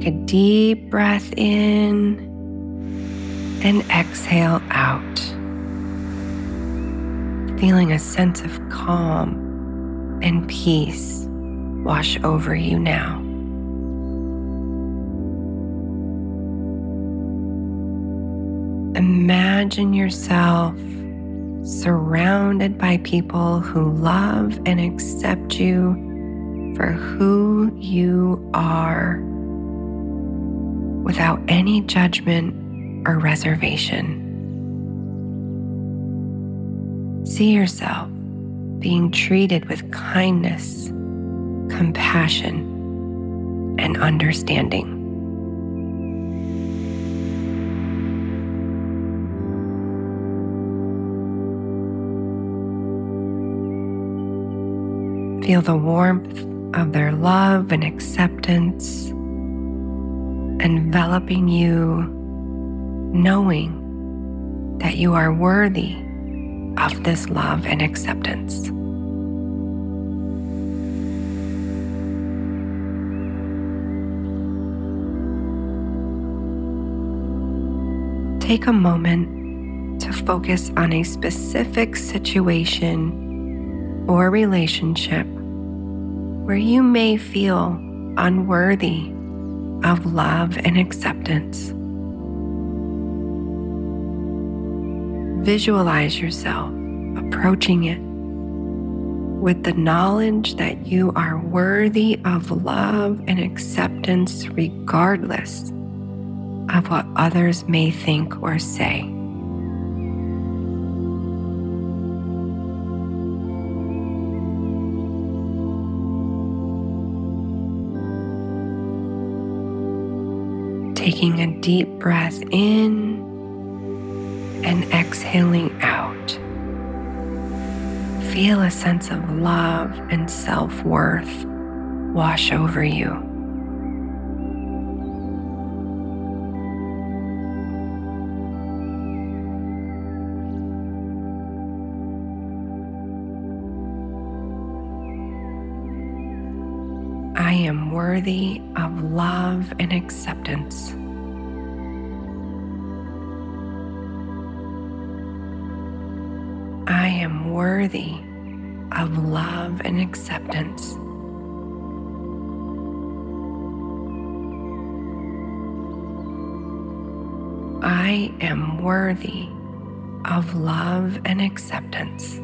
Take a deep breath in and exhale out, feeling a sense of calm and peace wash over you now. Imagine yourself surrounded by people who love and accept you for who you are without any judgment or reservation. See yourself being treated with kindness, compassion, and understanding. Feel the warmth of their love and acceptance enveloping you, knowing that you are worthy of this love and acceptance. Take a moment to focus on a specific situation or relationship where you may feel unworthy of love and acceptance. Visualize yourself approaching it with the knowledge that you are worthy of love and acceptance regardless of what others may think or say. Taking a deep breath in and exhaling out. Feel a sense of love and self worth wash over you. I am worthy of love and acceptance. I am worthy of love and acceptance. I am worthy of love and acceptance.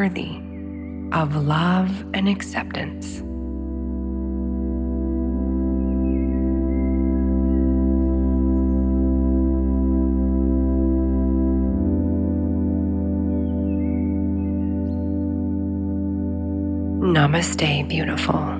Worthy of love and acceptance. Namaste, beautiful.